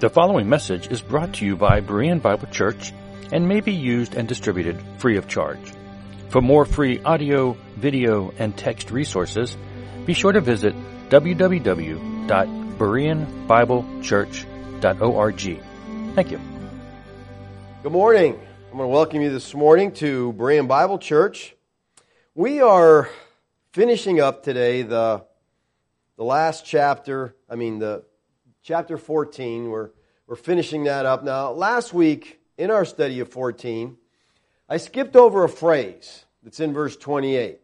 The following message is brought to you by Berean Bible Church and may be used and distributed free of charge. For more free audio, video, and text resources, be sure to visit www.bereanbiblechurch.org. Thank you. Good morning. I'm going to welcome you this morning to Berean Bible Church. We are finishing up today the, the last chapter, I mean, the chapter 14. We're, we're finishing that up. Now, last week in our study of 14, I skipped over a phrase that's in verse 28.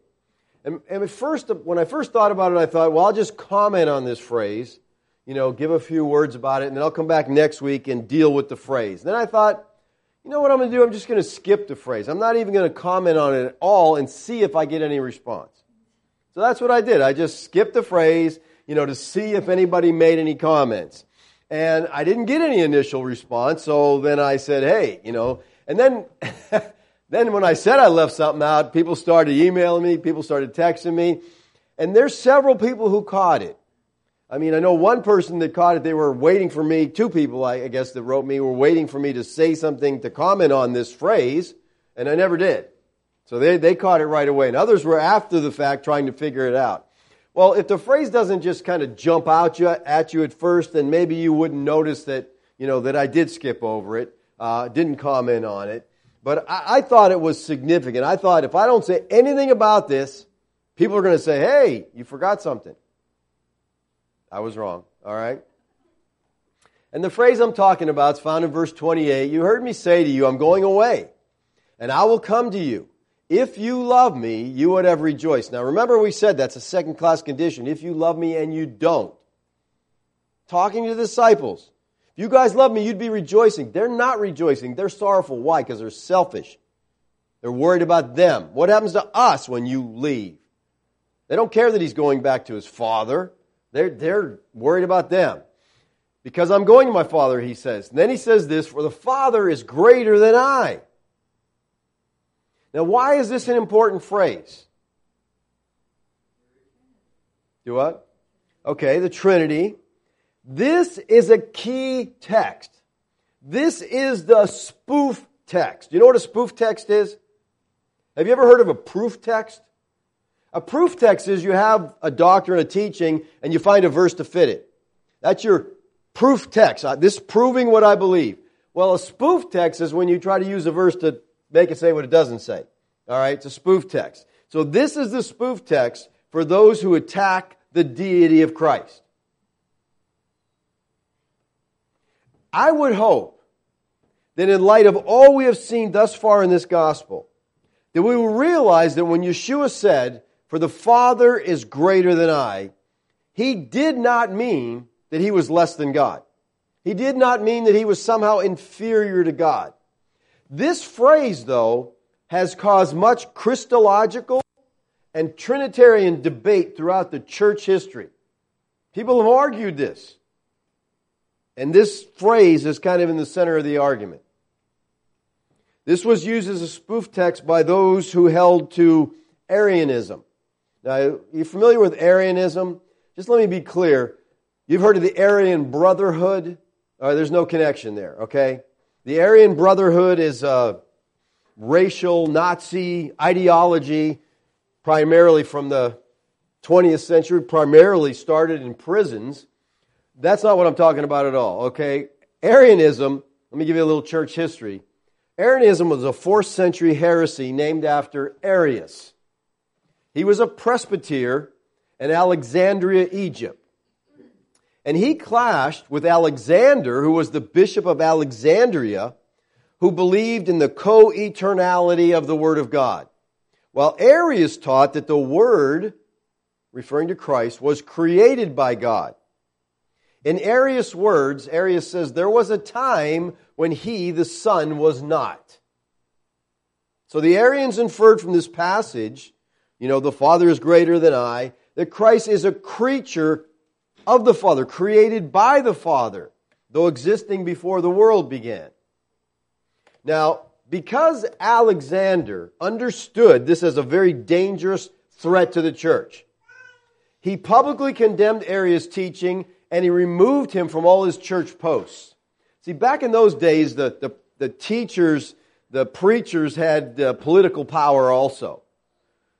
And, and at first, when I first thought about it, I thought, well, I'll just comment on this phrase, you know, give a few words about it, and then I'll come back next week and deal with the phrase. Then I thought, you know what I'm going to do? I'm just going to skip the phrase. I'm not even going to comment on it at all and see if I get any response. So that's what I did. I just skipped the phrase, you know, to see if anybody made any comments. And I didn't get any initial response, so then I said, hey, you know, and then, then when I said I left something out, people started emailing me, people started texting me, and there's several people who caught it. I mean, I know one person that caught it, they were waiting for me, two people, I guess, that wrote me, were waiting for me to say something to comment on this phrase, and I never did. So they, they caught it right away. And others were after the fact trying to figure it out. Well, if the phrase doesn't just kind of jump out you, at you at first, then maybe you wouldn't notice that, you know, that I did skip over it, uh, didn't comment on it. But I, I thought it was significant. I thought if I don't say anything about this, people are going to say, hey, you forgot something. I was wrong. All right? And the phrase I'm talking about is found in verse 28. You heard me say to you, I'm going away, and I will come to you. If you love me, you would have rejoiced. Now remember, we said that's a second class condition. If you love me and you don't. Talking to the disciples. If you guys love me, you'd be rejoicing. They're not rejoicing. They're sorrowful. Why? Because they're selfish. They're worried about them. What happens to us when you leave? They don't care that he's going back to his father. They're, they're worried about them. Because I'm going to my father, he says. And then he says this, for the father is greater than I. Now, why is this an important phrase? Do what? Okay, the Trinity. This is a key text. This is the spoof text. You know what a spoof text is? Have you ever heard of a proof text? A proof text is you have a doctrine, a teaching, and you find a verse to fit it. That's your proof text. Uh, this proving what I believe. Well, a spoof text is when you try to use a verse to make it say what it doesn't say. All right, it's a spoof text. So this is the spoof text for those who attack the deity of Christ. I would hope that in light of all we have seen thus far in this gospel, that we will realize that when Yeshua said, For the Father is greater than I, he did not mean that he was less than God. He did not mean that he was somehow inferior to God. This phrase, though, has caused much Christological and Trinitarian debate throughout the church history. People have argued this. And this phrase is kind of in the center of the argument. This was used as a spoof text by those who held to Arianism. Now, you're familiar with Arianism? Just let me be clear. You've heard of the Aryan Brotherhood? Right, there's no connection there, okay? The Aryan Brotherhood is a racial Nazi ideology, primarily from the 20th century, primarily started in prisons. That's not what I'm talking about at all, okay? Arianism, let me give you a little church history. Arianism was a 4th century heresy named after Arius. He was a presbyter in Alexandria, Egypt. And he clashed with Alexander, who was the bishop of Alexandria, who believed in the co eternality of the Word of God. While Arius taught that the Word, referring to Christ, was created by God. In Arius' words, Arius says, there was a time when he, the Son, was not. So the Arians inferred from this passage, you know, the Father is greater than I, that Christ is a creature of the Father, created by the Father, though existing before the world began. Now, because Alexander understood this as a very dangerous threat to the church, he publicly condemned Arius' teaching and he removed him from all his church posts. See, back in those days, the, the, the teachers, the preachers had uh, political power also.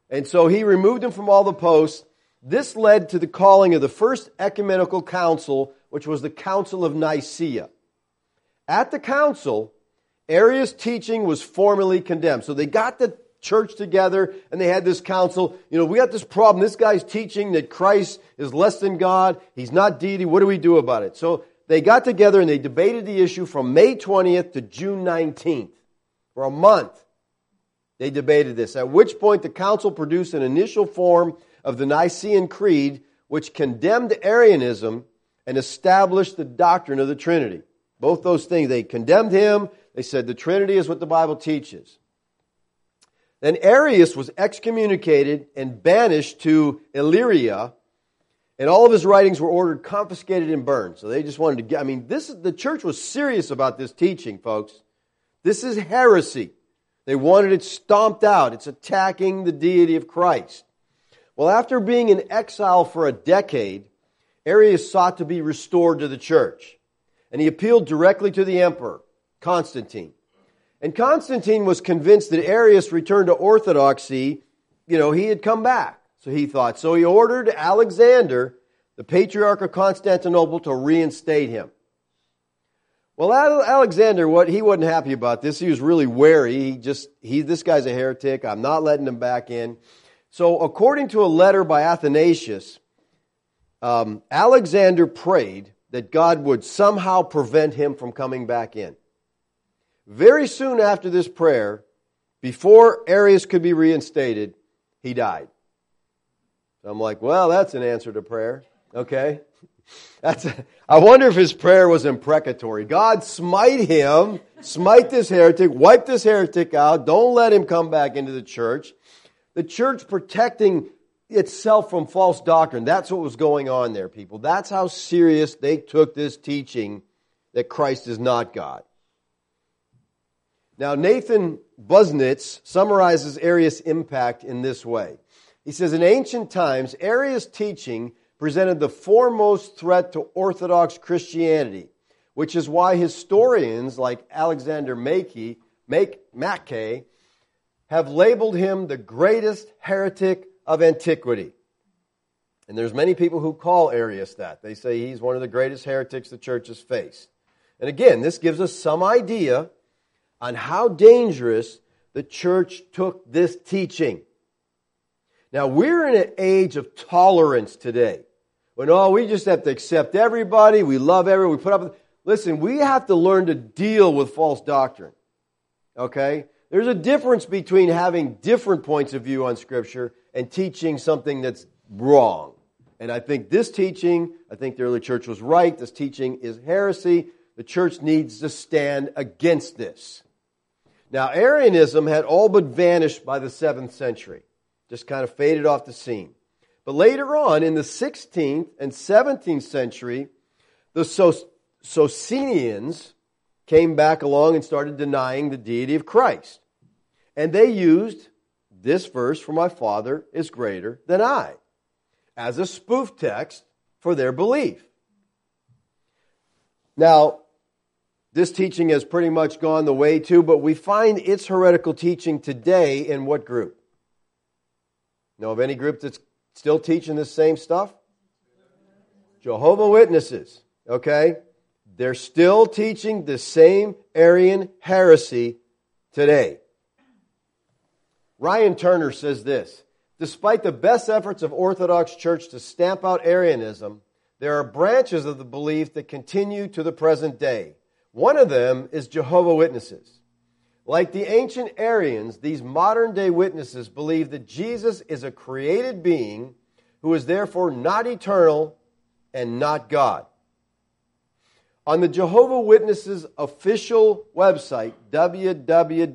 And so he removed them from all the posts. This led to the calling of the first ecumenical council, which was the Council of Nicaea. At the council, Arius' teaching was formally condemned. So they got the church together and they had this council. You know, we got this problem. This guy's teaching that Christ is less than God. He's not deity. What do we do about it? So they got together and they debated the issue from May 20th to June 19th. For a month, they debated this, at which point the council produced an initial form of the Nicene Creed, which condemned Arianism and established the doctrine of the Trinity. Both those things. They condemned him. They said the Trinity is what the Bible teaches. Then Arius was excommunicated and banished to Illyria, and all of his writings were ordered confiscated and burned. So they just wanted to get, I mean, this, the church was serious about this teaching, folks. This is heresy. They wanted it stomped out. It's attacking the deity of Christ. Well, after being in exile for a decade, Arius sought to be restored to the church. And he appealed directly to the emperor, Constantine. And Constantine was convinced that Arius returned to orthodoxy, you know, he had come back. So he thought. So he ordered Alexander, the patriarch of Constantinople, to reinstate him. Well, Alexander, what he wasn't happy about this. He was really wary. He just he this guy's a heretic. I'm not letting him back in. So, according to a letter by Athanasius, um, Alexander prayed that God would somehow prevent him from coming back in. Very soon after this prayer, before Arius could be reinstated, he died. I'm like, well, that's an answer to prayer. Okay. That's a, I wonder if his prayer was imprecatory. God, smite him, smite this heretic, wipe this heretic out, don't let him come back into the church. The church protecting itself from false doctrine. That's what was going on there, people. That's how serious they took this teaching that Christ is not God. Now, Nathan Busenitz summarizes Arius' impact in this way. He says, In ancient times, Arius' teaching presented the foremost threat to Orthodox Christianity, which is why historians like Alexander Mackey, Mackay have labeled him the greatest heretic of antiquity. And there's many people who call Arius that. They say he's one of the greatest heretics the church has faced. And again, this gives us some idea on how dangerous the church took this teaching. Now, we're in an age of tolerance today. When, oh, we just have to accept everybody, we love everyone, we put up with. Listen, we have to learn to deal with false doctrine. Okay? There's a difference between having different points of view on Scripture and teaching something that's wrong. And I think this teaching, I think the early church was right. This teaching is heresy. The church needs to stand against this. Now, Arianism had all but vanished by the 7th century, just kind of faded off the scene. But later on, in the 16th and 17th century, the Socinians came back along and started denying the deity of Christ. And they used this verse, for my Father is greater than I, as a spoof text for their belief. Now, this teaching has pretty much gone the way too, but we find its heretical teaching today in what group? Know of any group that's still teaching the same stuff? Jehovah Witnesses, okay? They're still teaching the same Arian heresy today. Ryan Turner says this Despite the best efforts of Orthodox Church to stamp out Arianism, there are branches of the belief that continue to the present day. One of them is Jehovah Witnesses. Like the ancient Arians, these modern day witnesses believe that Jesus is a created being who is therefore not eternal and not God. On the Jehovah Witnesses official website, www.jw.org,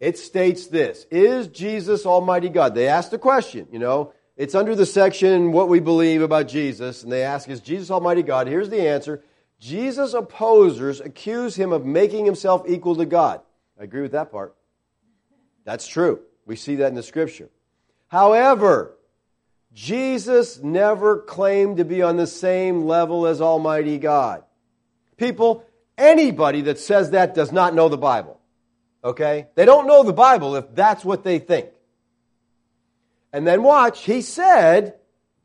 it states this Is Jesus Almighty God? They ask the question, you know, it's under the section What We Believe About Jesus, and they ask, Is Jesus Almighty God? Here's the answer Jesus' opposers accuse him of making himself equal to God. I agree with that part. That's true. We see that in the scripture. However, Jesus never claimed to be on the same level as Almighty God. People, anybody that says that does not know the Bible. Okay? They don't know the Bible if that's what they think. And then watch, he said,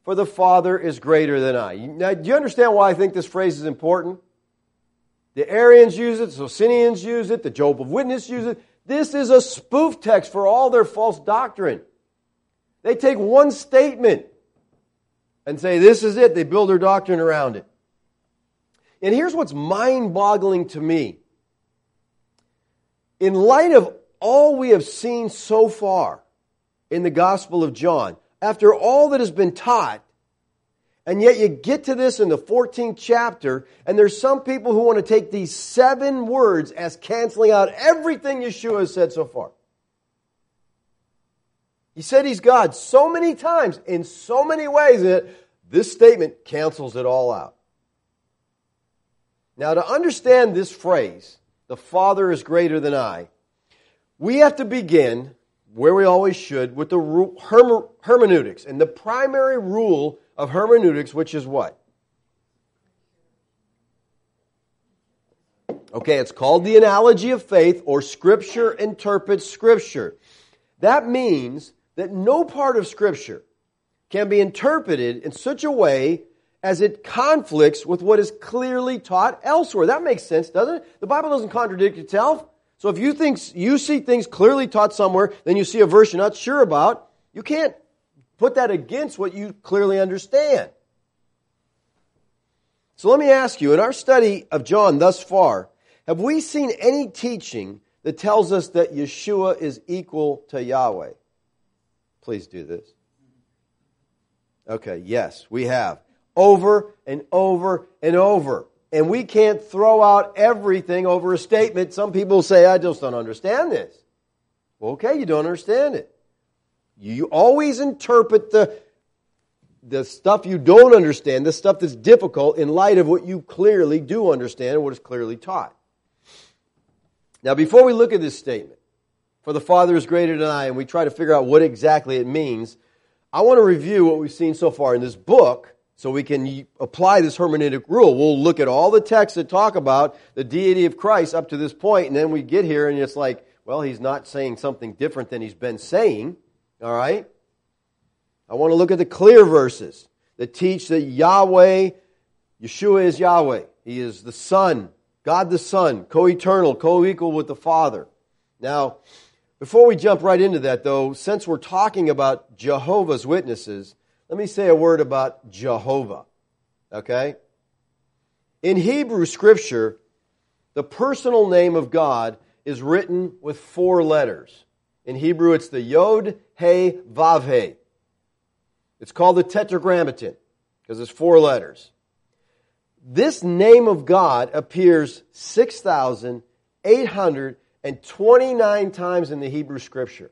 For the Father is greater than I. Now, do you understand why I think this phrase is important? The Arians use it, the Socinians use it, the Jehovah Witness use it. This is a spoof text for all their false doctrine. They take one statement and say, This is it. They build their doctrine around it. And here's what's mind boggling to me. In light of all we have seen so far in the Gospel of John, after all that has been taught, and yet you get to this in the 14th chapter, and there's some people who want to take these seven words as canceling out everything Yeshua has said so far. He said he's God so many times in so many ways that this statement cancels it all out. Now, to understand this phrase, the Father is greater than I, we have to begin, where we always should, with the hermeneutics. And the primary rule of hermeneutics, which is what? Okay, it's called the analogy of faith, or Scripture interprets Scripture. That means that no part of Scripture can be interpreted in such a way as it conflicts with what is clearly taught elsewhere. That makes sense, doesn't it? The Bible doesn't contradict itself. So if you think you see things clearly taught somewhere, then you see a verse you're not sure about, you can't put that against what you clearly understand. So let me ask you, in our study of John thus far, have we seen any teaching that tells us that Yeshua is equal to Yahweh? Please do this. Okay, yes, we have over and over and over. And we can't throw out everything over a statement. Some people say, I just don't understand this. Well, okay, you don't understand it. You always interpret the, the stuff you don't understand, the stuff that's difficult, in light of what you clearly do understand and what is clearly taught. Now, before we look at this statement, for the Father is greater than I, and we try to figure out what exactly it means, I want to review what we've seen so far in this book so we can apply this hermeneutic rule. We'll look at all the texts that talk about the deity of Christ up to this point, and then we get here and it's like, well, he's not saying something different than he's been saying. All right? I want to look at the clear verses that teach that Yahweh, Yeshua is Yahweh. He is the Son, God the Son, co eternal, co equal with the Father. Now, before we jump right into that, though, since we're talking about Jehovah's Witnesses, let me say a word about Jehovah. Okay? In Hebrew scripture, the personal name of God is written with four letters. In Hebrew, it's the Yod He Vav He. It's called the Tetragrammaton because it's four letters. This name of God appears 6,829 times in the Hebrew scripture.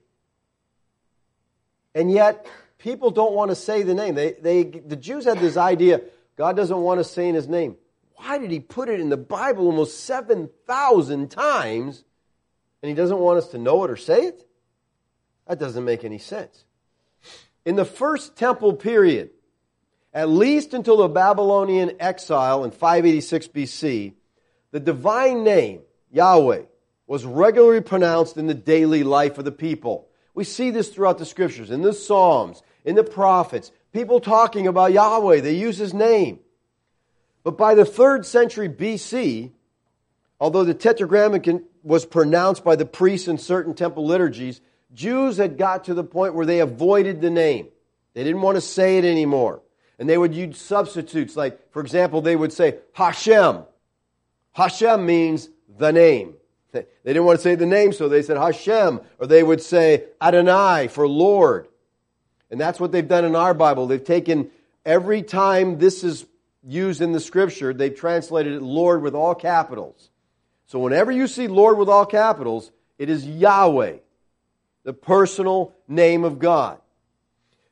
And yet, people don't want to say the name. They, they, the Jews had this idea God doesn't want us saying his name. Why did he put it in the Bible almost 7,000 times and he doesn't want us to know it or say it? That doesn't make any sense. In the first temple period, at least until the Babylonian exile in 586 BC, the divine name, Yahweh, was regularly pronounced in the daily life of the people. We see this throughout the scriptures, in the Psalms, in the prophets, people talking about Yahweh. They use his name. But by the third century BC, although the Tetragrammaton was pronounced by the priests in certain temple liturgies, Jews had got to the point where they avoided the name. They didn't want to say it anymore. And they would use substitutes, like, for example, they would say Hashem. Hashem means the name. They didn't want to say the name, so they said Hashem, or they would say Adonai for Lord. And that's what they've done in our Bible. They've taken every time this is used in the scripture, they've translated it Lord with all capitals. So whenever you see Lord with all capitals, it is Yahweh, the personal name of God.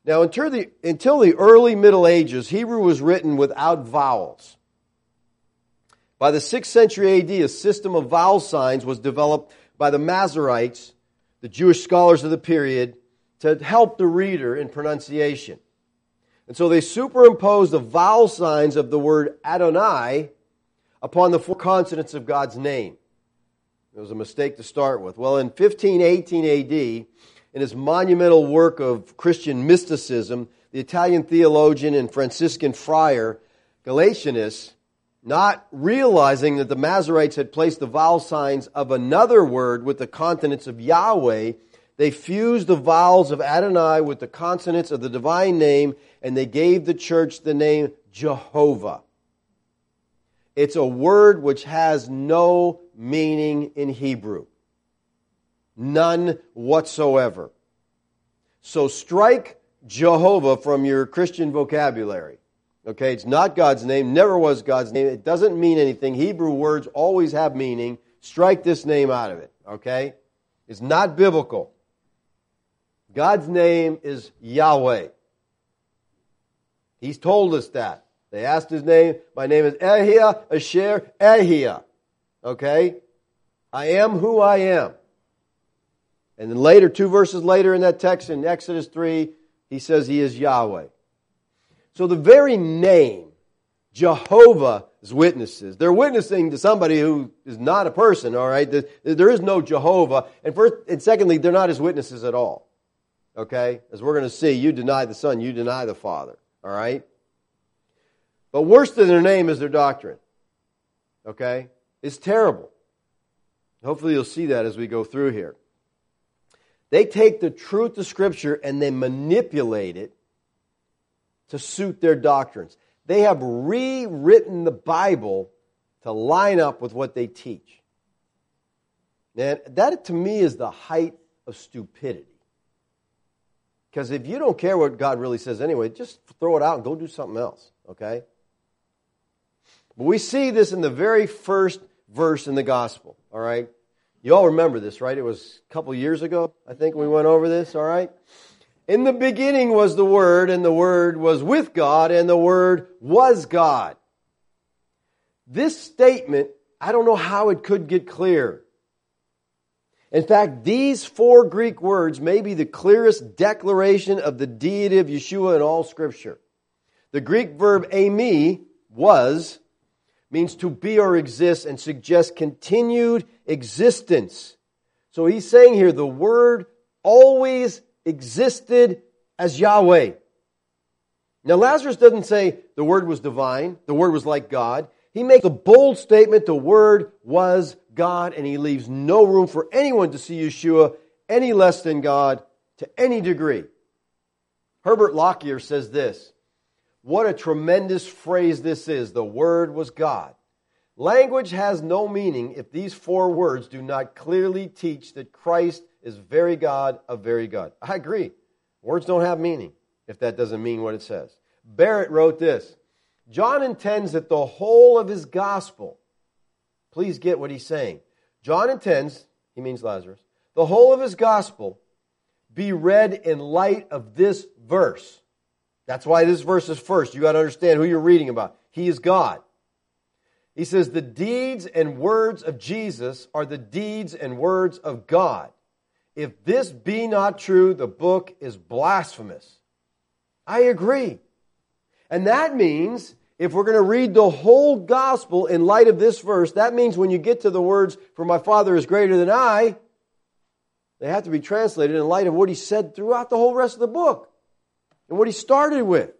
Now, until the, until the early Middle Ages, Hebrew was written without vowels. By the 6th century AD, a system of vowel signs was developed by the Masoretes, the Jewish scholars of the period, to help the reader in pronunciation. And so they superimposed the vowel signs of the word Adonai upon the four consonants of God's name. It was a mistake to start with. Well, in 1518 AD, in his monumental work of Christian mysticism, the Italian theologian and Franciscan friar Galatinus, not realizing that the Masoretes had placed the vowel signs of another word with the consonants of Yahweh, they fused the vowels of Adonai with the consonants of the divine name, and they gave the church the name Jehovah. It's a word which has no meaning in Hebrew. None whatsoever. So strike Jehovah from your Christian vocabulary. Okay, it's not God's name, never was God's name. It doesn't mean anything. Hebrew words always have meaning. Strike this name out of it. Okay? It's not biblical. God's name is Yahweh. He's told us that. They asked his name. My name is Ehyeh Asher Ehyeh. Okay? I am who I am. And then later, two verses later in that text in Exodus 3, he says he is Yahweh. So the very name, Jehovah's Witnesses, they're witnessing to somebody who is not a person, all right? There is no Jehovah. And first, and secondly, they're not his witnesses at all. Okay? As we're going to see, you deny the Son, you deny the Father. All right? But worse than their name is their doctrine. Okay? It's terrible. Hopefully you'll see that as we go through here. They take the truth of Scripture and they manipulate it to suit their doctrines. They have rewritten the Bible to line up with what they teach. And that to me is the height of stupidity. Because if you don't care what God really says anyway, just throw it out and go do something else, okay? But we see this in the very first verse in the gospel, all right? You all remember this, right? It was a couple years ago, I think we went over this, all right? In the beginning was the Word, and the Word was with God, and the Word was God. This statement, I don't know how it could get clear. In fact, these four Greek words may be the clearest declaration of the deity of Yeshua in all Scripture. The Greek verb eimi was means to be or exist and suggests continued existence. So he's saying here the word always existed as Yahweh. Now Lazarus doesn't say the word was divine, the word was like God. He makes a bold statement the word was God and he leaves no room for anyone to see Yeshua any less than God to any degree. Herbert Lockyer says this what a tremendous phrase this is. The Word was God. Language has no meaning if these four words do not clearly teach that Christ is very God of very God. I agree. Words don't have meaning if that doesn't mean what it says. Barrett wrote this John intends that the whole of his gospel, please get what he's saying. John intends, he means Lazarus, the whole of his gospel be read in light of this verse. That's why this verse is first. You got to understand who you're reading about. He is God. He says, The deeds and words of Jesus are the deeds and words of God. If this be not true, the book is blasphemous. I agree. And that means if we're going to read the whole gospel in light of this verse, that means when you get to the words, For my Father is greater than I, they have to be translated in light of what he said throughout the whole rest of the book and what he started with.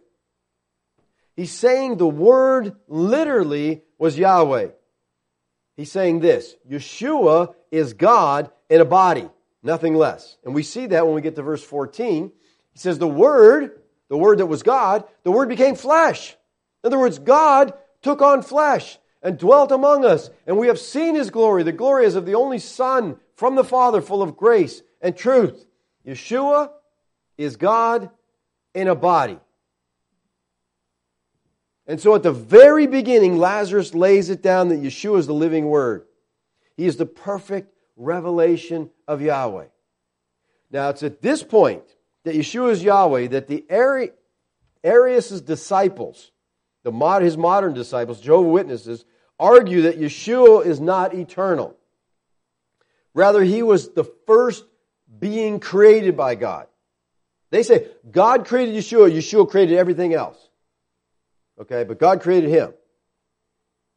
He's saying the word literally was Yahweh. He's saying this Yeshua is God in a body, nothing less. And we see that when we get to verse 14. He says, The Word, the Word that was God, the Word became flesh. In other words, God took on flesh and dwelt among us. And we have seen His glory. The glory is of the only Son from the Father, full of grace and truth. Yeshua is God in a body. And so at the very beginning, Lazarus lays it down that Yeshua is the living word. He is the perfect revelation of Yahweh. Now, it's at this point that Yeshua is Yahweh that the Ari- Arius' disciples, the mod, his modern disciples, Jehovah Witnesses, argue that Yeshua is not eternal. Rather, he was the first being created by God. They say God created Yeshua, Yeshua created everything else. Okay, but God created him.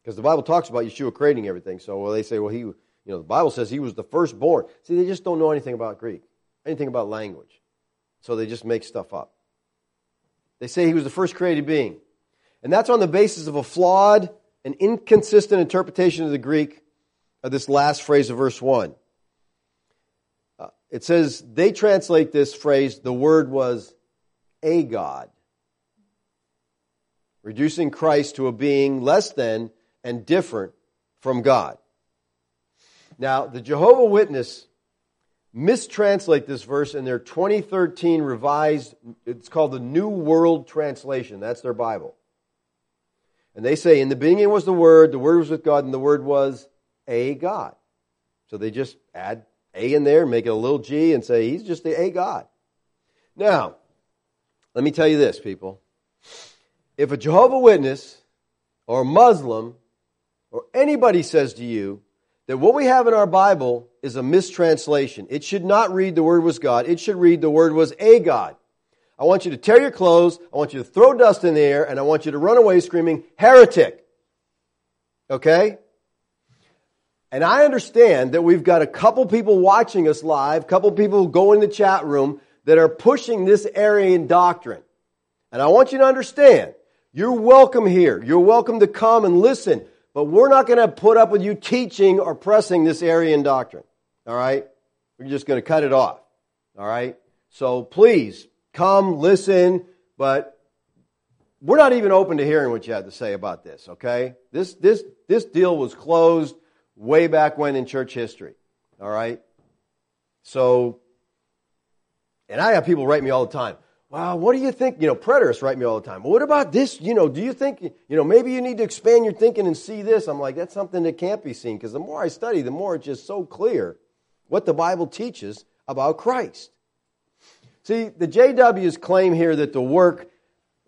Because the Bible talks about Yeshua creating everything. So well, they say, well, he, you know, the Bible says he was the firstborn. See, they just don't know anything about Greek, anything about language. So they just make stuff up. They say he was the first created being. And that's on the basis of a flawed and inconsistent interpretation of the Greek of this last phrase of verse 1. Uh, it says, they translate this phrase, the word was a God, reducing Christ to a being less than and different from God. Now, the Jehovah Witness mistranslate this verse in their 2013 revised, it's called the New World Translation. That's their Bible. And they say, In the beginning was the Word, the Word was with God, and the Word was a God. So they just add a in there, make it a little g, and say, He's just the a God. Now, let me tell you this, people. If a Jehovah Witness or a Muslim or anybody says to you that what we have in our Bible is a mistranslation, it should not read the word was God. It should read the word was a God. I want you to tear your clothes. I want you to throw dust in the air and I want you to run away screaming heretic. Okay? And I understand that we've got a couple people watching us live, a couple people who go in the chat room that are pushing this Arian doctrine. And I want you to understand, you're welcome here. You're welcome to come and listen. But we're not going to put up with you teaching or pressing this Arian doctrine. All right? We're just going to cut it off. All right? So please come, listen, but we're not even open to hearing what you have to say about this, okay? This, this, this deal was closed way back when in church history. All right? So, and I have people write me all the time. Wow, what do you think? You know, preterists write me all the time. What about this? You know, do you think, you know, maybe you need to expand your thinking and see this? I'm like, that's something that can't be seen because the more I study, the more it's just so clear what the Bible teaches about Christ. See, the JWs claim here that the work,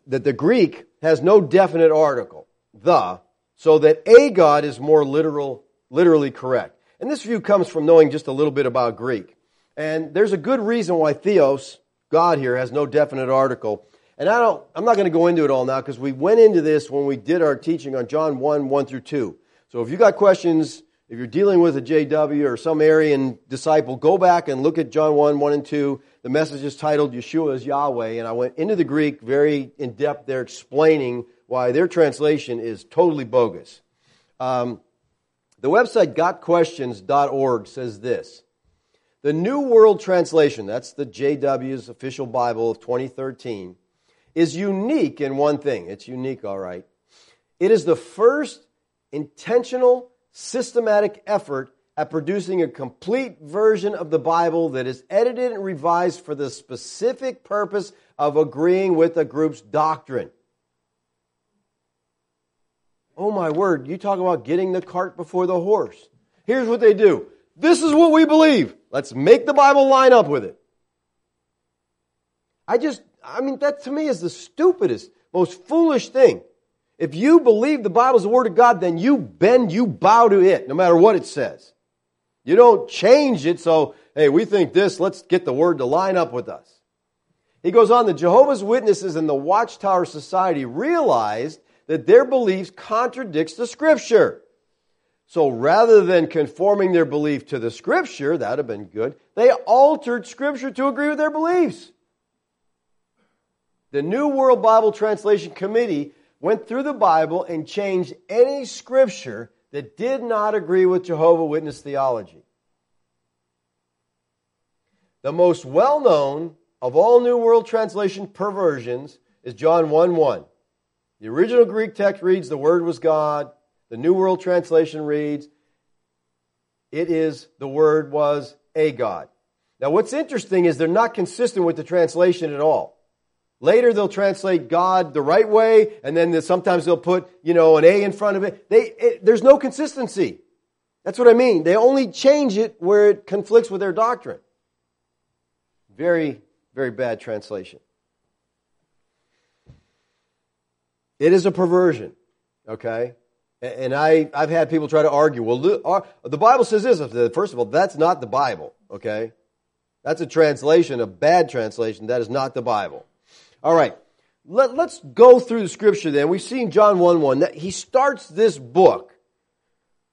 that the Greek has no definite article, the, so that a God is more literal literally correct. And this view comes from knowing just a little bit about Greek. And there's a good reason why theos, God here, has no definite article. And I don't, I'm not going to go into it all now because we went into this when we did our teaching on John 1, 1 through 2. So if you got questions, if you're dealing with a JW or some Arian disciple, go back and look at John 1, 1 and 2. The message is titled Yeshua is Yahweh. And I went into the Greek very in depth there explaining why their translation is totally bogus. Um, the website gotquestions.org says this The New World Translation, that's the JW's official Bible of 2013, is unique in one thing. It's unique, all right. It is the first intentional, systematic effort at producing a complete version of the Bible that is edited and revised for the specific purpose of agreeing with a group's doctrine. Oh my word, you talk about getting the cart before the horse. Here's what they do. This is what we believe. Let's make the Bible line up with it. I just, I mean, that to me is the stupidest, most foolish thing. If you believe the Bible is the Word of God, then you bend, you bow to it, no matter what it says. You don't change it so, hey, we think this, let's get the Word to line up with us. He goes on, the Jehovah's Witnesses and the Watchtower Society realized that their beliefs contradicts the scripture. So rather than conforming their belief to the scripture, that would have been good, they altered scripture to agree with their beliefs. The New World Bible Translation Committee went through the Bible and changed any scripture that did not agree with Jehovah Witness theology. The most well known of all New World Translation perversions is John 1 1. The original Greek text reads, the Word was God. The New World Translation reads, it is, the Word was a God. Now, what's interesting is they're not consistent with the translation at all. Later, they'll translate God the right way, and then sometimes they'll put, you know, an A in front of it. They, it, there's no consistency. That's what I mean. They only change it where it conflicts with their doctrine. Very, very bad translation. It is a perversion, okay? And I, I've had people try to argue, well, the Bible says this. First of all, that's not the Bible, okay? That's a translation, a bad translation. That is not the Bible. All right. Let, us go through the scripture then. We've seen John 1 1 that he starts this book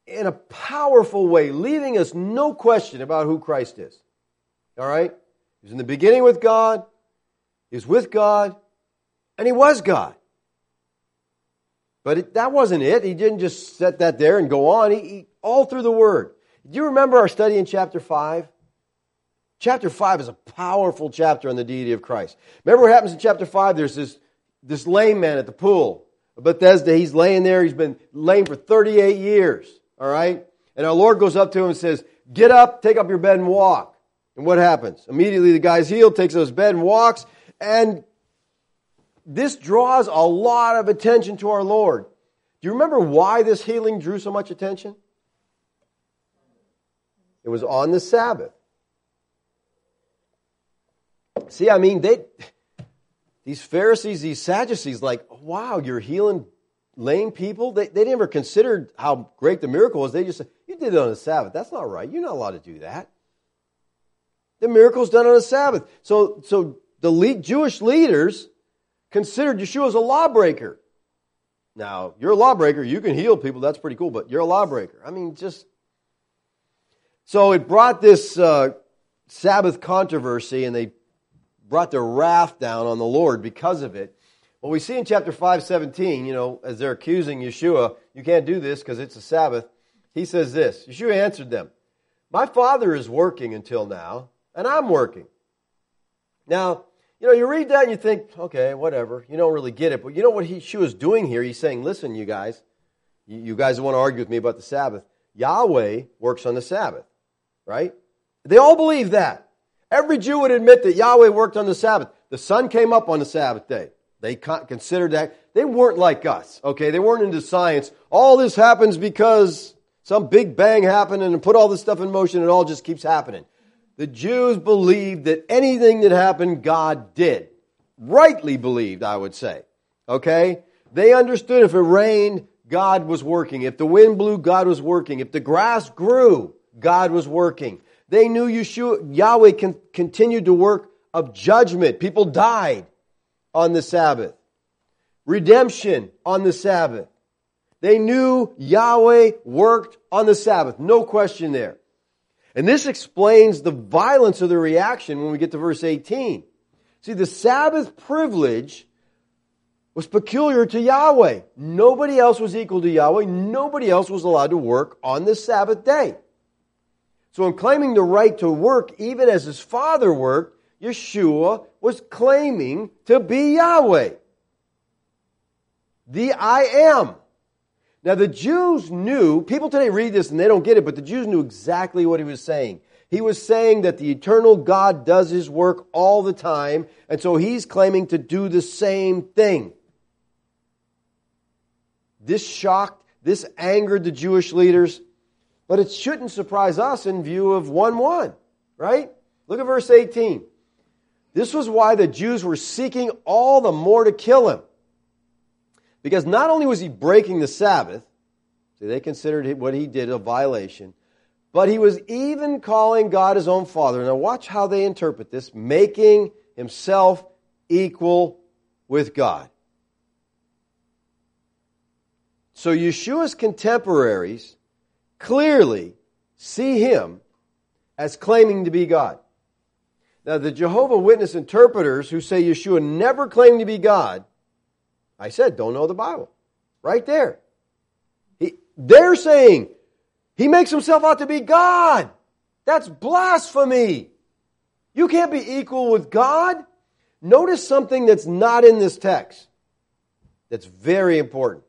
in a powerful way, leaving us no question about who Christ is. All right? He was in the beginning with God, he was with God, and he was God. But it, that wasn't it. He didn't just set that there and go on. He, he, all through the Word. Do you remember our study in chapter 5? Chapter 5 is a powerful chapter on the deity of Christ. Remember what happens in chapter 5? There's this, this lame man at the pool of Bethesda. He's laying there. He's been lame for 38 years. All right? And our Lord goes up to him and says, Get up, take up your bed and walk. And what happens? Immediately the guy's healed, takes up his bed and walks. And this draws a lot of attention to our Lord. Do you remember why this healing drew so much attention? It was on the Sabbath. See, I mean, they, these Pharisees, these Sadducees, like, wow, you're healing lame people. They, they never considered how great the miracle was. They just said, you did it on the Sabbath. That's not right. You're not allowed to do that. The miracle's done on the Sabbath. So, so the Jewish leaders considered Yeshua as a lawbreaker. Now, you're a lawbreaker. You can heal people. That's pretty cool, but you're a lawbreaker. I mean, just. So it brought this uh, Sabbath controversy, and they brought their wrath down on the Lord because of it. Well, we see in chapter 5, 17, you know, as they're accusing Yeshua, you can't do this because it's a Sabbath. He says this Yeshua answered them, My Father is working until now, and I'm working. Now, you know, you read that and you think, okay, whatever. You don't really get it. But you know what he, she was doing here? He's saying, listen, you guys, you, you guys want to argue with me about the Sabbath. Yahweh works on the Sabbath, right? They all believe that. Every Jew would admit that Yahweh worked on the Sabbath. The sun came up on the Sabbath day. They considered that. They weren't like us, okay? They weren't into science. All this happens because some big bang happened and put all this stuff in motion and it all just keeps happening the Jews believed that anything that happened, God did. Rightly believed, I would say. Okay? They understood if it rained, God was working. If the wind blew, God was working. If the grass grew, God was working. They knew Yeshua, Yahweh con- continued to work of judgment. People died on the Sabbath. Redemption on the Sabbath. They knew Yahweh worked on the Sabbath. No question there. And this explains the violence of the reaction when we get to verse 18. See, the Sabbath privilege was peculiar to Yahweh. Nobody else was equal to Yahweh. Nobody else was allowed to work on the Sabbath day. So in claiming the right to work even as his father worked, Yeshua was claiming to be Yahweh. The I am. Now, the Jews knew, people today read this and they don't get it, but the Jews knew exactly what he was saying. He was saying that the eternal God does his work all the time, and so he's claiming to do the same thing. This shocked, this angered the Jewish leaders, but it shouldn't surprise us in view of 1 1, right? Look at verse 18. This was why the Jews were seeking all the more to kill him. Because not only was he breaking the Sabbath, they considered what he did a violation, but he was even calling God his own father. Now, watch how they interpret this making himself equal with God. So, Yeshua's contemporaries clearly see him as claiming to be God. Now, the Jehovah Witness interpreters who say Yeshua never claimed to be God I said, don't know the Bible. Right there. He, they're saying he makes himself out to be God. That's blasphemy. You can't be equal with God. Notice something that's not in this text that's very important.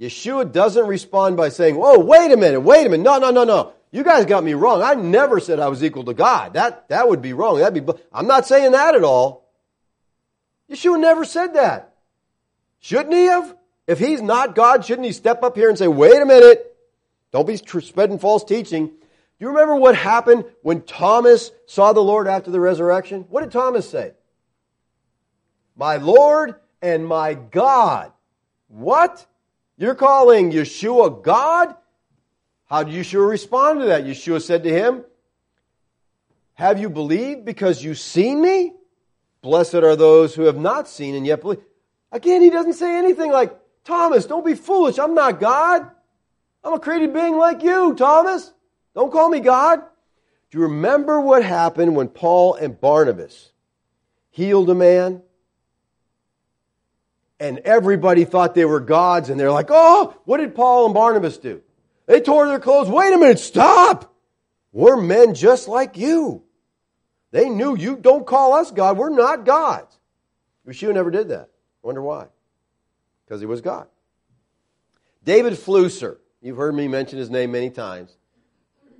Yeshua doesn't respond by saying, Whoa, wait a minute, wait a minute. No, no, no, no. You guys got me wrong. I never said I was equal to God. That, that would be wrong. That'd be, I'm not saying that at all. Yeshua never said that. Shouldn't he have? If he's not God, shouldn't he step up here and say, wait a minute, don't be spreading false teaching. Do you remember what happened when Thomas saw the Lord after the resurrection? What did Thomas say? My Lord and my God. What? You're calling Yeshua God? How did Yeshua respond to that? Yeshua said to him, Have you believed because you've seen me? Blessed are those who have not seen and yet believe. Again, he doesn't say anything like, Thomas, don't be foolish. I'm not God. I'm a created being like you, Thomas. Don't call me God. Do you remember what happened when Paul and Barnabas healed a man? And everybody thought they were gods, and they're like, oh, what did Paul and Barnabas do? They tore their clothes. Wait a minute, stop. We're men just like you. They knew you don't call us God. We're not gods. Yeshua never did that. I Wonder why? Because he was God. David Flusser. You've heard me mention his name many times.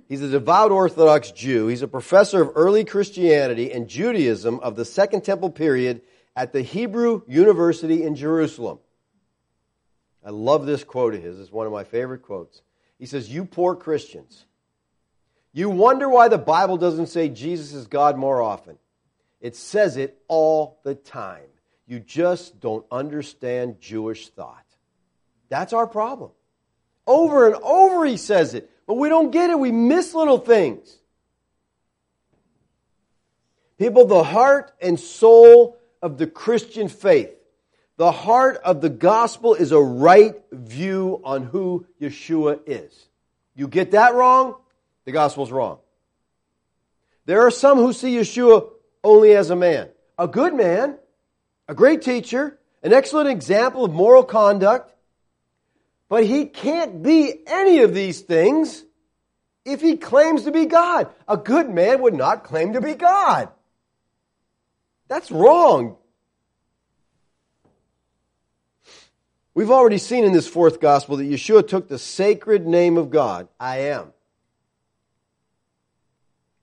He's a devout Orthodox Jew. He's a professor of early Christianity and Judaism of the Second Temple period at the Hebrew University in Jerusalem. I love this quote of his. It's one of my favorite quotes. He says, You poor Christians, you wonder why the Bible doesn't say Jesus is God more often. It says it all the time. You just don't understand Jewish thought. That's our problem. Over and over he says it, but we don't get it. We miss little things. People, the heart and soul of the Christian faith, the heart of the gospel is a right view on who Yeshua is. You get that wrong, the gospel's wrong. There are some who see Yeshua only as a man, a good man, a great teacher, an excellent example of moral conduct, but he can't be any of these things if he claims to be God. A good man would not claim to be God. That's wrong. We've already seen in this fourth gospel that Yeshua took the sacred name of God, I am,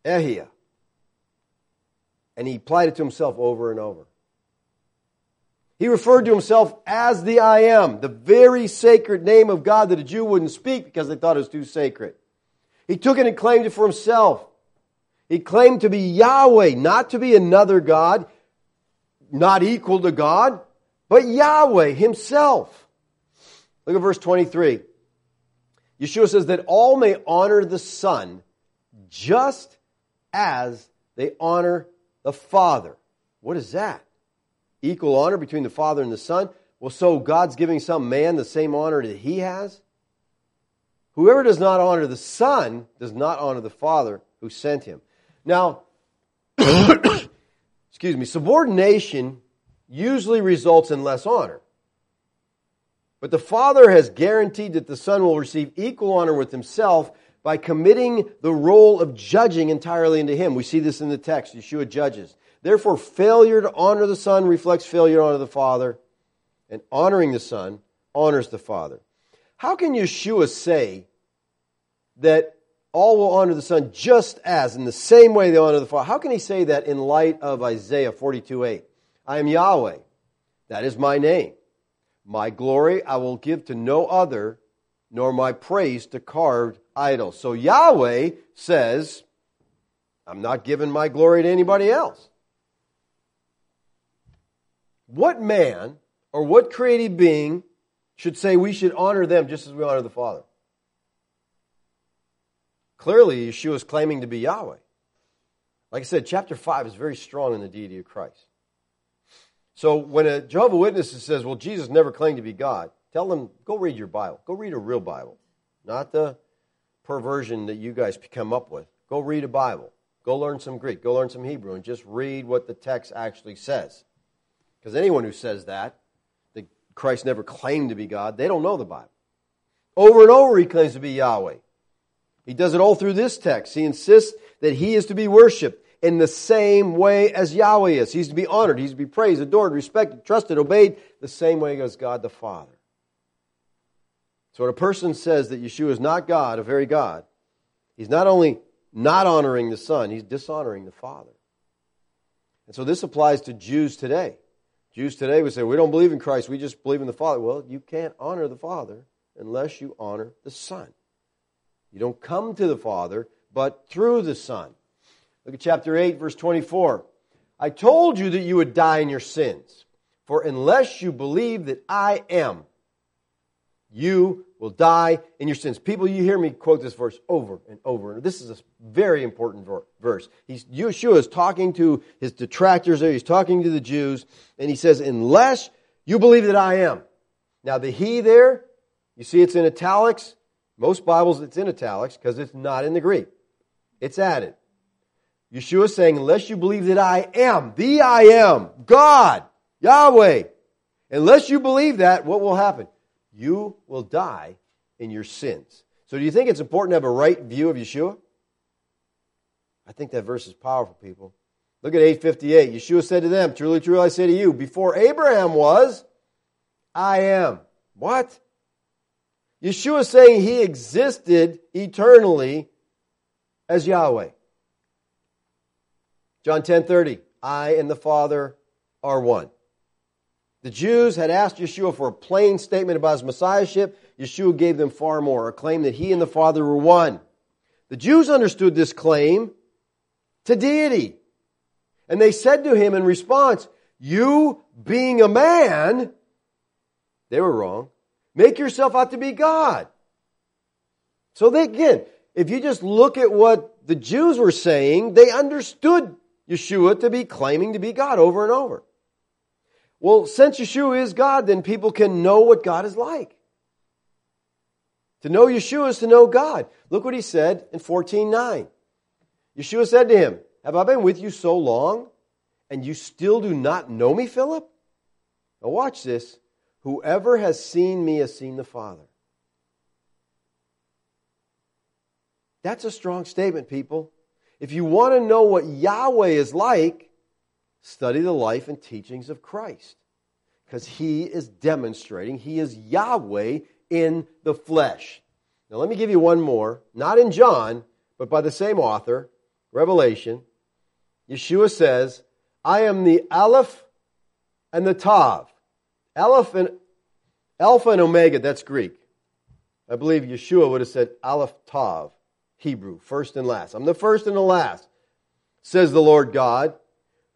Ehyeh, and he applied it to himself over and over. He referred to himself as the I am, the very sacred name of God that a Jew wouldn't speak because they thought it was too sacred. He took it and claimed it for himself. He claimed to be Yahweh, not to be another God, not equal to God, but Yahweh himself. Look at verse 23. Yeshua says that all may honor the Son just as they honor the Father. What is that? equal honor between the Father and the Son. Well, so God's giving some man the same honor that he has? Whoever does not honor the Son does not honor the Father who sent him. Now, excuse me, subordination usually results in less honor. But the Father has guaranteed that the Son will receive equal honor with himself by committing the role of judging entirely into him. We see this in the text. Yeshua judges. Therefore, failure to honor the Son reflects failure to honor the Father, and honoring the Son honors the Father. How can Yeshua say that all will honor the Son just as, in the same way they honor the Father? How can he say that in light of Isaiah 42 8? I am Yahweh, that is my name. My glory I will give to no other, nor my praise to carved idols. So Yahweh says, I'm not giving my glory to anybody else. What man or what created being should say we should honor them just as we honor the Father? Clearly, Yeshua is claiming to be Yahweh. Like I said, chapter 5 is very strong in the deity of Christ. So when a Jehovah Witness says, well, Jesus never claimed to be God, tell them, go read your Bible. Go read a real Bible, not the perversion that you guys come up with. Go read a Bible. Go learn some Greek. Go learn some Hebrew and just read what the text actually says. Because anyone who says that, that Christ never claimed to be God, they don't know the Bible. Over and over, he claims to be Yahweh. He does it all through this text. He insists that he is to be worshiped in the same way as Yahweh is. He's to be honored, he's to be praised, adored, respected, trusted, obeyed, the same way as God the Father. So when a person says that Yeshua is not God, a very God, he's not only not honoring the Son, he's dishonoring the Father. And so this applies to Jews today. Jews today would say, We don't believe in Christ, we just believe in the Father. Well, you can't honor the Father unless you honor the Son. You don't come to the Father, but through the Son. Look at chapter 8, verse 24. I told you that you would die in your sins, for unless you believe that I am, you will die in your sins. People, you hear me quote this verse over and over. This is a very important verse. He's, Yeshua is talking to his detractors there. He's talking to the Jews, and he says, unless you believe that I am. Now, the he there, you see it's in italics. Most Bibles, it's in italics because it's not in the Greek. It's added. Yeshua is saying, unless you believe that I am, the I am, God, Yahweh, unless you believe that, what will happen? You will die in your sins. So do you think it's important to have a right view of Yeshua? I think that verse is powerful, people. Look at 858. Yeshua said to them, Truly, truly, I say to you, before Abraham was, I am. What? Yeshua is saying he existed eternally as Yahweh. John 10 30. I and the Father are one. The Jews had asked Yeshua for a plain statement about his messiahship. Yeshua gave them far more, a claim that he and the Father were one. The Jews understood this claim to deity. And they said to him in response, You being a man, they were wrong, make yourself out to be God. So they, again, if you just look at what the Jews were saying, they understood Yeshua to be claiming to be God over and over. Well, since Yeshua is God, then people can know what God is like. To know Yeshua is to know God. Look what he said in 14.9. Yeshua said to him, Have I been with you so long, and you still do not know me, Philip? Now watch this. Whoever has seen me has seen the Father. That's a strong statement, people. If you want to know what Yahweh is like, Study the life and teachings of Christ because he is demonstrating he is Yahweh in the flesh. Now, let me give you one more, not in John, but by the same author, Revelation. Yeshua says, I am the Aleph and the Tav. Aleph and Alpha and Omega, that's Greek. I believe Yeshua would have said Aleph Tav, Hebrew, first and last. I'm the first and the last, says the Lord God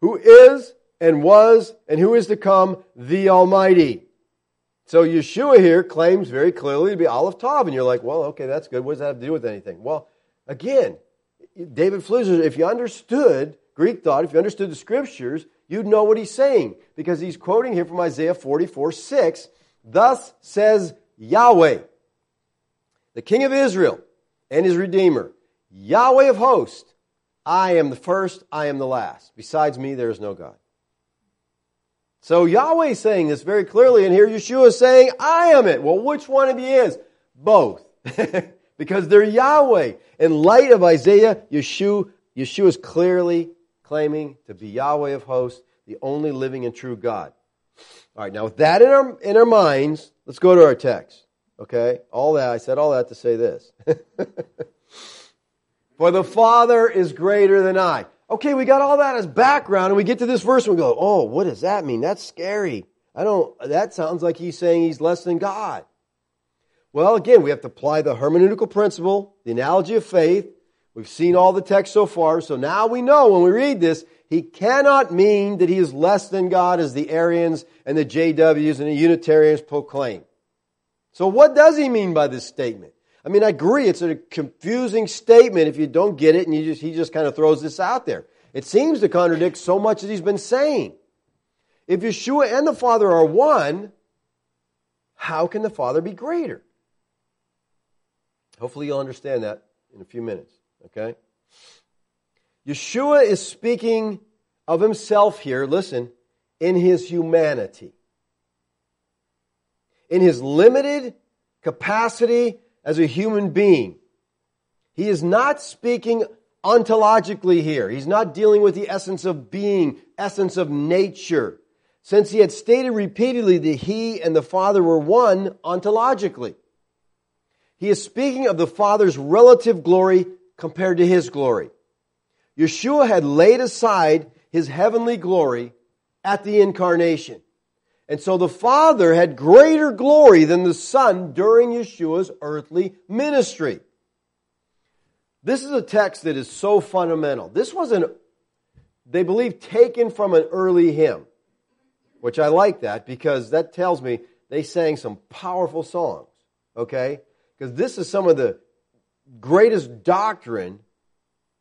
who is and was and who is to come, the Almighty. So Yeshua here claims very clearly to be Aleph Tav, and you're like, well, okay, that's good. What does that have to do with anything? Well, again, David Flusser, if you understood Greek thought, if you understood the scriptures, you'd know what he's saying because he's quoting here from Isaiah 44 6. Thus says Yahweh, the King of Israel and his Redeemer, Yahweh of hosts, I am the first, I am the last. Besides me, there is no God. So Yahweh is saying this very clearly, and here Yeshua is saying, I am it. Well, which one of you is? Both. because they're Yahweh. In light of Isaiah, Yeshua, Yeshua is clearly claiming to be Yahweh of hosts, the only living and true God. All right, now with that in our, in our minds, let's go to our text. Okay? All that, I said all that to say this. For the Father is greater than I. Okay, we got all that as background, and we get to this verse and we go, oh, what does that mean? That's scary. I don't, that sounds like he's saying he's less than God. Well, again, we have to apply the hermeneutical principle, the analogy of faith. We've seen all the text so far, so now we know when we read this, he cannot mean that he is less than God as the Arians and the JWs and the Unitarians proclaim. So what does he mean by this statement? I mean, I agree, it's a confusing statement if you don't get it and just, he just kind of throws this out there. It seems to contradict so much that he's been saying. If Yeshua and the Father are one, how can the Father be greater? Hopefully you'll understand that in a few minutes, okay? Yeshua is speaking of himself here, listen, in his humanity. In his limited capacity as a human being. He is not speaking ontologically here. He's not dealing with the essence of being, essence of nature. Since he had stated repeatedly that he and the Father were one ontologically. He is speaking of the Father's relative glory compared to his glory. Yeshua had laid aside his heavenly glory at the incarnation. And so the Father had greater glory than the Son during Yeshua's earthly ministry. This is a text that is so fundamental. This wasn't, they believe, taken from an early hymn, which I like that because that tells me they sang some powerful songs. okay? Because this is some of the greatest doctrine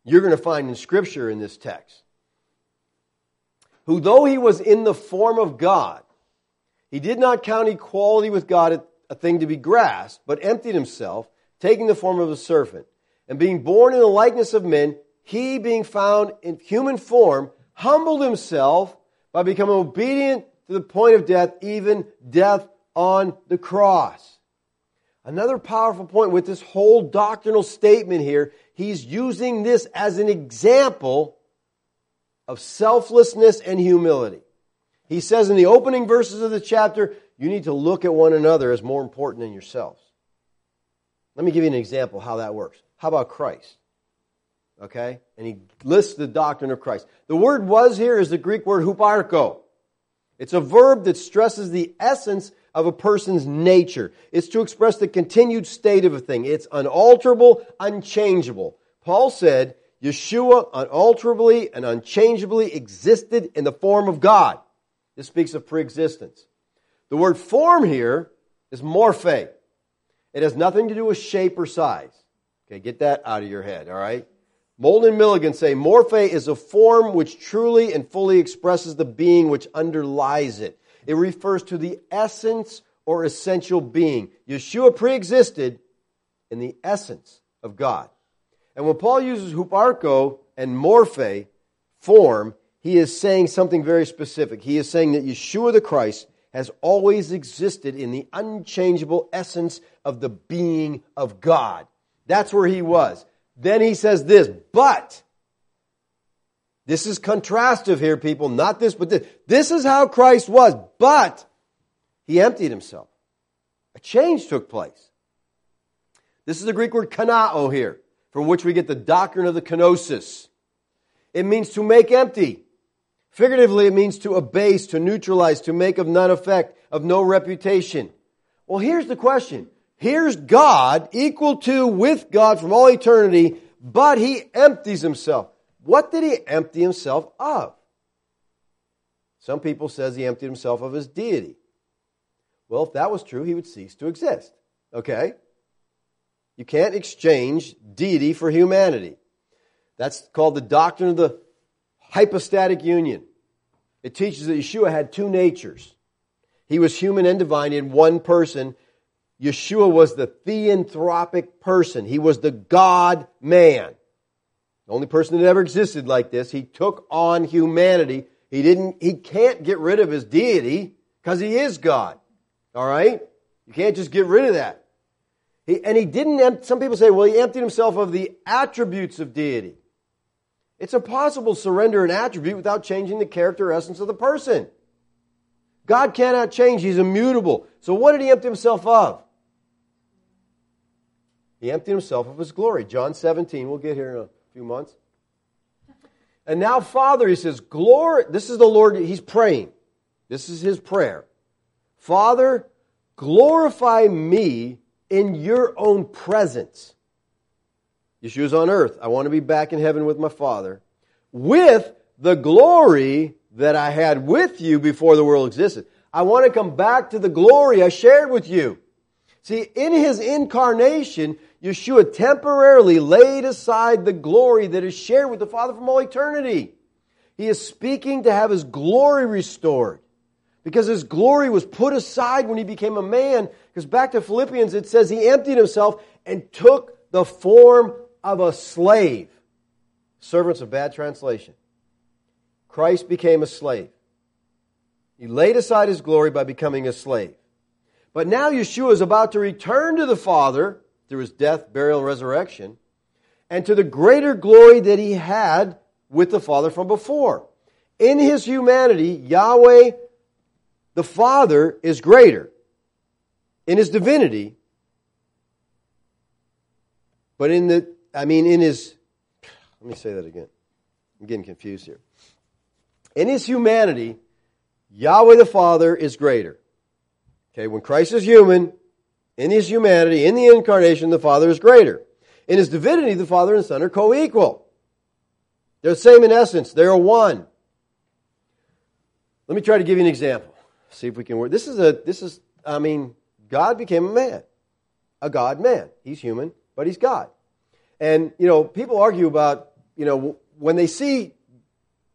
you're going to find in Scripture in this text. Who, though he was in the form of God, he did not count equality with God a thing to be grasped, but emptied himself, taking the form of a servant. And being born in the likeness of men, he, being found in human form, humbled himself by becoming obedient to the point of death, even death on the cross. Another powerful point with this whole doctrinal statement here, he's using this as an example of selflessness and humility. He says in the opening verses of the chapter, you need to look at one another as more important than yourselves. Let me give you an example how that works. How about Christ? Okay? And he lists the doctrine of Christ. The word was here is the Greek word huparko. It's a verb that stresses the essence of a person's nature. It's to express the continued state of a thing. It's unalterable, unchangeable. Paul said, Yeshua unalterably and unchangeably existed in the form of God. This speaks of preexistence. The word form here is morphe. It has nothing to do with shape or size. Okay, get that out of your head, all right? Moulton and Milligan say morphe is a form which truly and fully expresses the being which underlies it. It refers to the essence or essential being. Yeshua preexisted in the essence of God. And when Paul uses huparko and morphe, form, he is saying something very specific. He is saying that Yeshua the Christ has always existed in the unchangeable essence of the being of God. That's where he was. Then he says this, but, this is contrastive here, people, not this, but this. This is how Christ was, but he emptied himself. A change took place. This is the Greek word kanao here, from which we get the doctrine of the kenosis. It means to make empty. Figuratively, it means to abase, to neutralize, to make of none effect, of no reputation. Well, here's the question. Here's God, equal to with God from all eternity, but he empties himself. What did he empty himself of? Some people says he emptied himself of his deity. Well, if that was true, he would cease to exist. Okay? You can't exchange deity for humanity. That's called the doctrine of the hypostatic union. It teaches that Yeshua had two natures. He was human and divine in one person, Yeshua was the theanthropic person. He was the God man. The only person that ever existed like this. He took on humanity. He didn't, he can't get rid of his deity because he is God. All right? You can't just get rid of that. He, and he didn't, some people say, well, he emptied himself of the attributes of deity. It's impossible to surrender an attribute without changing the character essence of the person. God cannot change. He's immutable. So what did he empty himself of? He emptied himself of his glory. John 17, we'll get here in a few months. And now, Father, he says, glory, this is the Lord, he's praying. This is his prayer. Father, glorify me in your own presence. Yeshua's on earth. I want to be back in heaven with my Father with the glory that I had with you before the world existed. I want to come back to the glory I shared with you. See, in his incarnation, Yeshua temporarily laid aside the glory that is shared with the Father from all eternity. He is speaking to have his glory restored. Because his glory was put aside when he became a man. Because back to Philippians, it says he emptied himself and took the form of a slave. Servants of bad translation. Christ became a slave. He laid aside his glory by becoming a slave. But now Yeshua is about to return to the Father through his death, burial, resurrection, and to the greater glory that he had with the Father from before. In his humanity, Yahweh, the Father, is greater. In his divinity, but in the, I mean, in his, let me say that again. I'm getting confused here. In his humanity, Yahweh the Father is greater. Okay, when Christ is human, in his humanity, in the incarnation, the Father is greater. In his divinity, the Father and Son are co-equal. They're the same in essence. They're one. Let me try to give you an example. See if we can work. This is a, this is, I mean, God became a man. a God man. He's human, but he's God. And, you know, people argue about, you know, when they see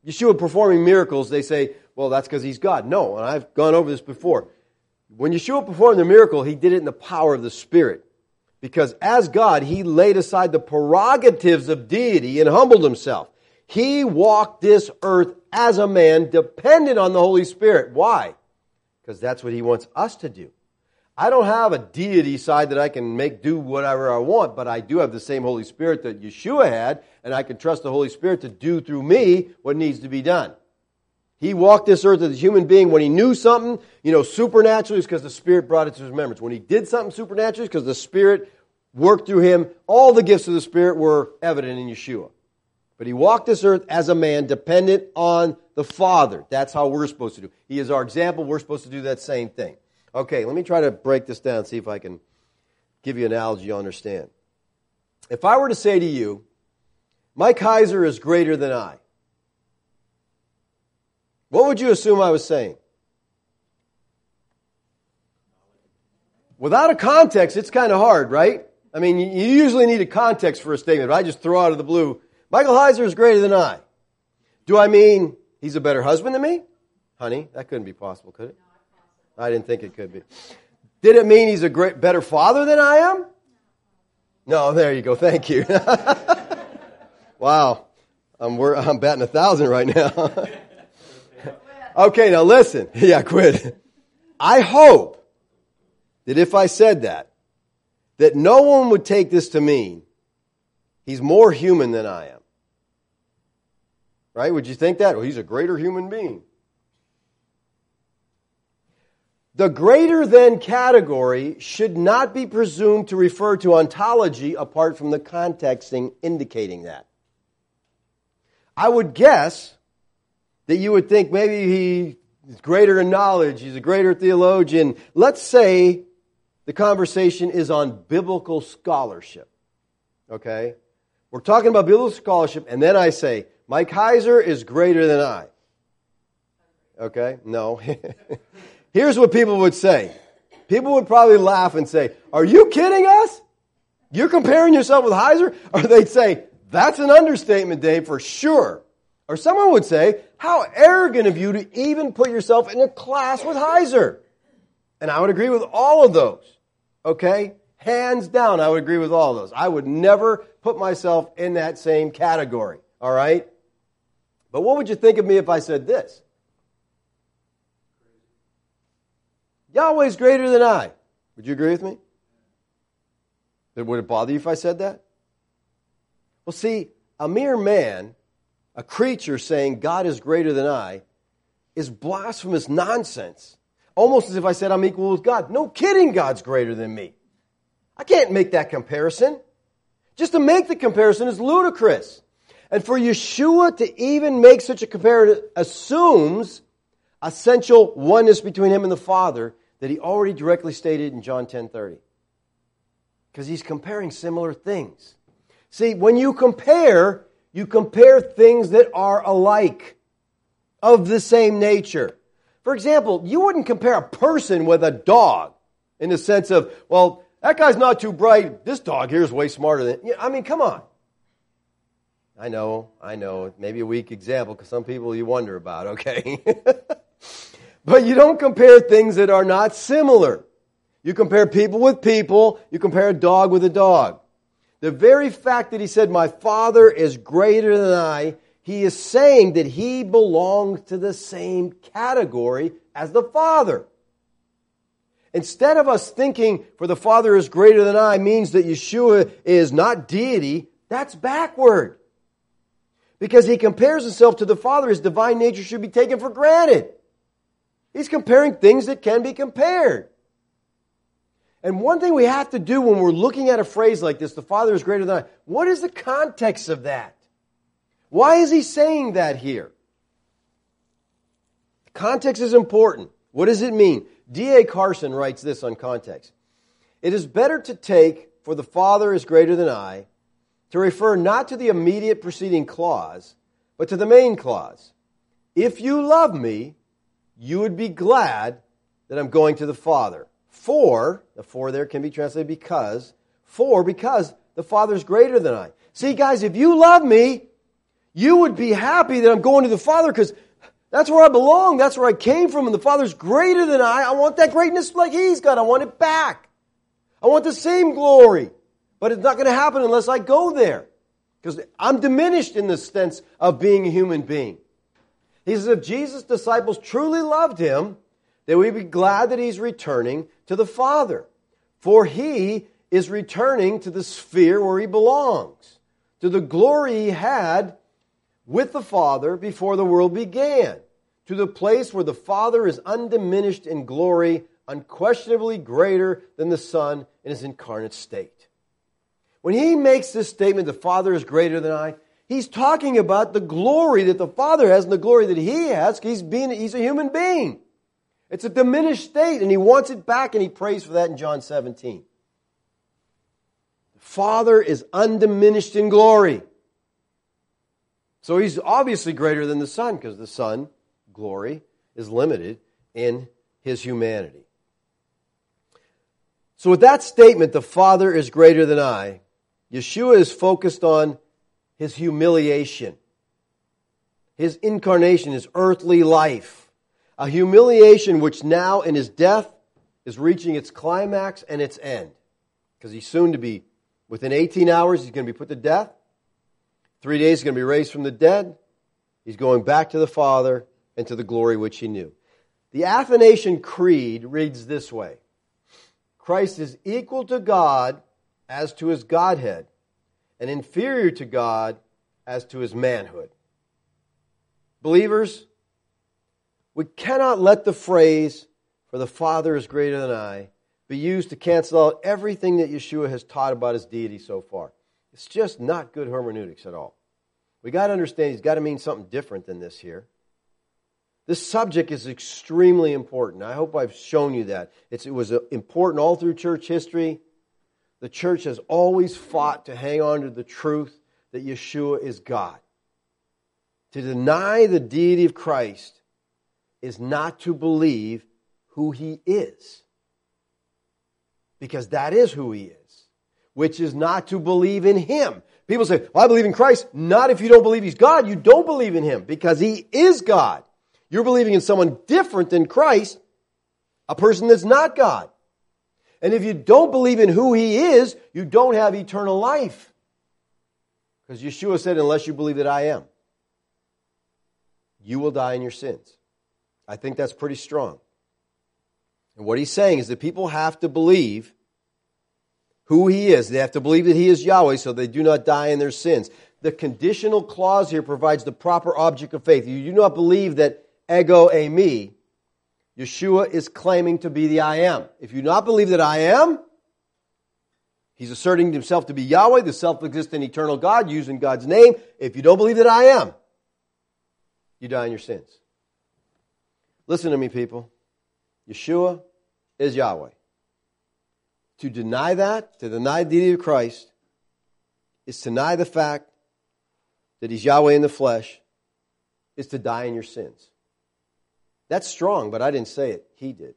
Yeshua performing miracles, they say, well, that's because he's God. No, and I've gone over this before. When Yeshua performed the miracle, he did it in the power of the Spirit. Because as God, he laid aside the prerogatives of deity and humbled himself. He walked this earth as a man dependent on the Holy Spirit. Why? Because that's what he wants us to do. I don't have a deity side that I can make do whatever I want, but I do have the same Holy Spirit that Yeshua had, and I can trust the Holy Spirit to do through me what needs to be done. He walked this earth as a human being. When he knew something, you know, supernaturally, it's because the Spirit brought it to his remembrance. When he did something supernaturally, because the Spirit worked through him. All the gifts of the Spirit were evident in Yeshua. But he walked this earth as a man dependent on the Father. That's how we're supposed to do. He is our example. We're supposed to do that same thing. Okay, let me try to break this down, see if I can give you an analogy you understand. If I were to say to you, Mike Heiser is greater than I, what would you assume I was saying? Without a context, it's kind of hard, right? I mean, you usually need a context for a statement, but I just throw out of the blue, Michael Heiser is greater than I. Do I mean he's a better husband than me? Honey, that couldn't be possible, could it? I didn't think it could be. Did it mean he's a great, better father than I am? No, there you go. Thank you. wow. I'm, I'm batting a thousand right now. okay, now listen. Yeah, quit. I hope that if I said that, that no one would take this to mean he's more human than I am. Right? Would you think that? Well, he's a greater human being. The greater than category should not be presumed to refer to ontology apart from the contexting indicating that. I would guess that you would think maybe he is greater in knowledge, he's a greater theologian. Let's say the conversation is on biblical scholarship. Okay? We're talking about biblical scholarship, and then I say, Mike Heiser is greater than I. Okay? No. Here's what people would say. People would probably laugh and say, Are you kidding us? You're comparing yourself with Heiser? Or they'd say, That's an understatement, Dave, for sure. Or someone would say, How arrogant of you to even put yourself in a class with Heiser. And I would agree with all of those. Okay? Hands down, I would agree with all of those. I would never put myself in that same category. All right? But what would you think of me if I said this? Yahweh's greater than I. Would you agree with me? Would it bother you if I said that? Well, see, a mere man, a creature saying God is greater than I, is blasphemous nonsense. Almost as if I said I'm equal with God. No kidding, God's greater than me. I can't make that comparison. Just to make the comparison is ludicrous. And for Yeshua to even make such a comparison assumes essential oneness between him and the Father that he already directly stated in John 10:30. Because he's comparing similar things. See, when you compare, you compare things that are alike, of the same nature. For example, you wouldn't compare a person with a dog in the sense of, well, that guy's not too bright. This dog here is way smarter than. I mean, come on. I know, I know. Maybe a weak example because some people you wonder about, okay? But you don't compare things that are not similar. You compare people with people, you compare a dog with a dog. The very fact that he said, My Father is greater than I, he is saying that he belongs to the same category as the Father. Instead of us thinking, for the Father is greater than I, means that Yeshua is not deity, that's backward. Because he compares himself to the Father, his divine nature should be taken for granted. He's comparing things that can be compared. And one thing we have to do when we're looking at a phrase like this, the Father is greater than I, what is the context of that? Why is he saying that here? Context is important. What does it mean? D.A. Carson writes this on context. It is better to take, for the Father is greater than I, to refer not to the immediate preceding clause, but to the main clause. If you love me, you would be glad that I'm going to the Father, For, the for there can be translated because, for, because the Father is greater than I. See, guys, if you love me, you would be happy that I'm going to the Father because that's where I belong. That's where I came from. And the Father's greater than I. I want that greatness like He's got. I want it back. I want the same glory. But it's not going to happen unless I go there. Because I'm diminished in the sense of being a human being. He says, if Jesus' disciples truly loved him, they would be glad that he's returning to the Father. For he is returning to the sphere where he belongs, to the glory he had with the Father before the world began, to the place where the Father is undiminished in glory, unquestionably greater than the Son in his incarnate state. When he makes this statement, the Father is greater than I, he's talking about the glory that the Father has and the glory that he has. He's, being, he's a human being. It's a diminished state, and he wants it back, and he prays for that in John 17. The Father is undiminished in glory. So he's obviously greater than the Son, because the Son, glory, is limited in his humanity. So, with that statement, the Father is greater than I, Yeshua is focused on his humiliation, his incarnation, his earthly life. A humiliation which now in his death is reaching its climax and its end. Because he's soon to be, within 18 hours, he's going to be put to death. Three days, he's going to be raised from the dead. He's going back to the Father and to the glory which he knew. The Athanasian Creed reads this way Christ is equal to God as to his Godhead, and inferior to God as to his manhood. Believers, we cannot let the phrase, for the Father is greater than I, be used to cancel out everything that Yeshua has taught about his deity so far. It's just not good hermeneutics at all. We got to understand he's got to mean something different than this here. This subject is extremely important. I hope I've shown you that. It's, it was uh, important all through church history the church has always fought to hang on to the truth that Yeshua is God. To deny the deity of Christ is not to believe who he is. Because that is who he is, which is not to believe in him. People say, well, I believe in Christ. Not if you don't believe he's God. You don't believe in him because he is God. You're believing in someone different than Christ, a person that's not God. And if you don't believe in who he is, you don't have eternal life. Because Yeshua said, unless you believe that I am, you will die in your sins. I think that's pretty strong. And what he's saying is that people have to believe who he is. They have to believe that he is Yahweh so they do not die in their sins. The conditional clause here provides the proper object of faith. You do not believe that ego eimi, Yeshua is claiming to be the I am. If you not believe that I am, he's asserting himself to be Yahweh, the self existent eternal God, using God's name. If you don't believe that I am, you die in your sins. Listen to me, people. Yeshua is Yahweh. To deny that, to deny the deity of Christ, is to deny the fact that he's Yahweh in the flesh, is to die in your sins. That's strong, but I didn't say it. He did.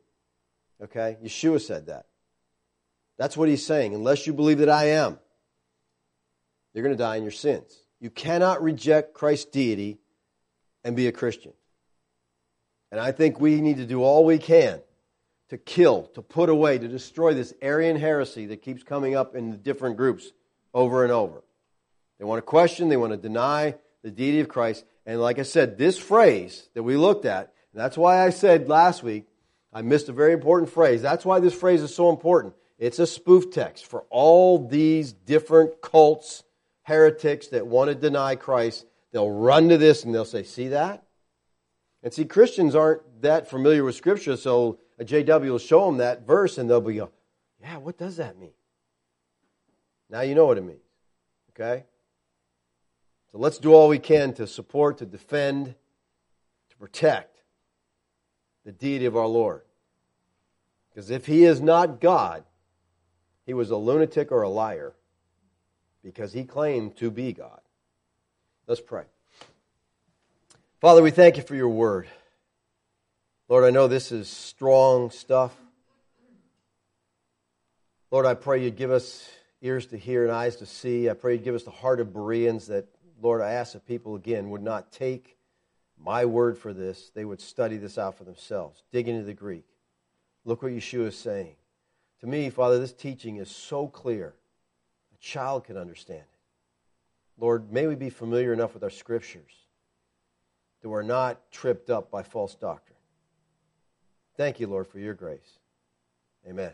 Okay? Yeshua said that. That's what he's saying. Unless you believe that I am, you're going to die in your sins. You cannot reject Christ's deity and be a Christian. And I think we need to do all we can to kill, to put away, to destroy this Arian heresy that keeps coming up in the different groups over and over. They want to question, they want to deny the deity of Christ. And like I said, this phrase that we looked at that's why I said last week, I missed a very important phrase. That's why this phrase is so important. It's a spoof text for all these different cults, heretics that want to deny Christ. They'll run to this and they'll say, See that? And see, Christians aren't that familiar with Scripture, so a JW will show them that verse and they'll be, Yeah, what does that mean? Now you know what it means. Okay? So let's do all we can to support, to defend, to protect the deity of our Lord. Because if he is not God, he was a lunatic or a liar because he claimed to be God. Let's pray. Father, we thank you for your word. Lord, I know this is strong stuff. Lord, I pray you'd give us ears to hear and eyes to see. I pray you'd give us the heart of Bereans that, Lord, I ask that people again would not take my word for this. They would study this out for themselves, dig into the Greek. Look what Yeshua is saying. To me, Father, this teaching is so clear. A child can understand it. Lord, may we be familiar enough with our scriptures that we're not tripped up by false doctrine. Thank you, Lord, for your grace. Amen.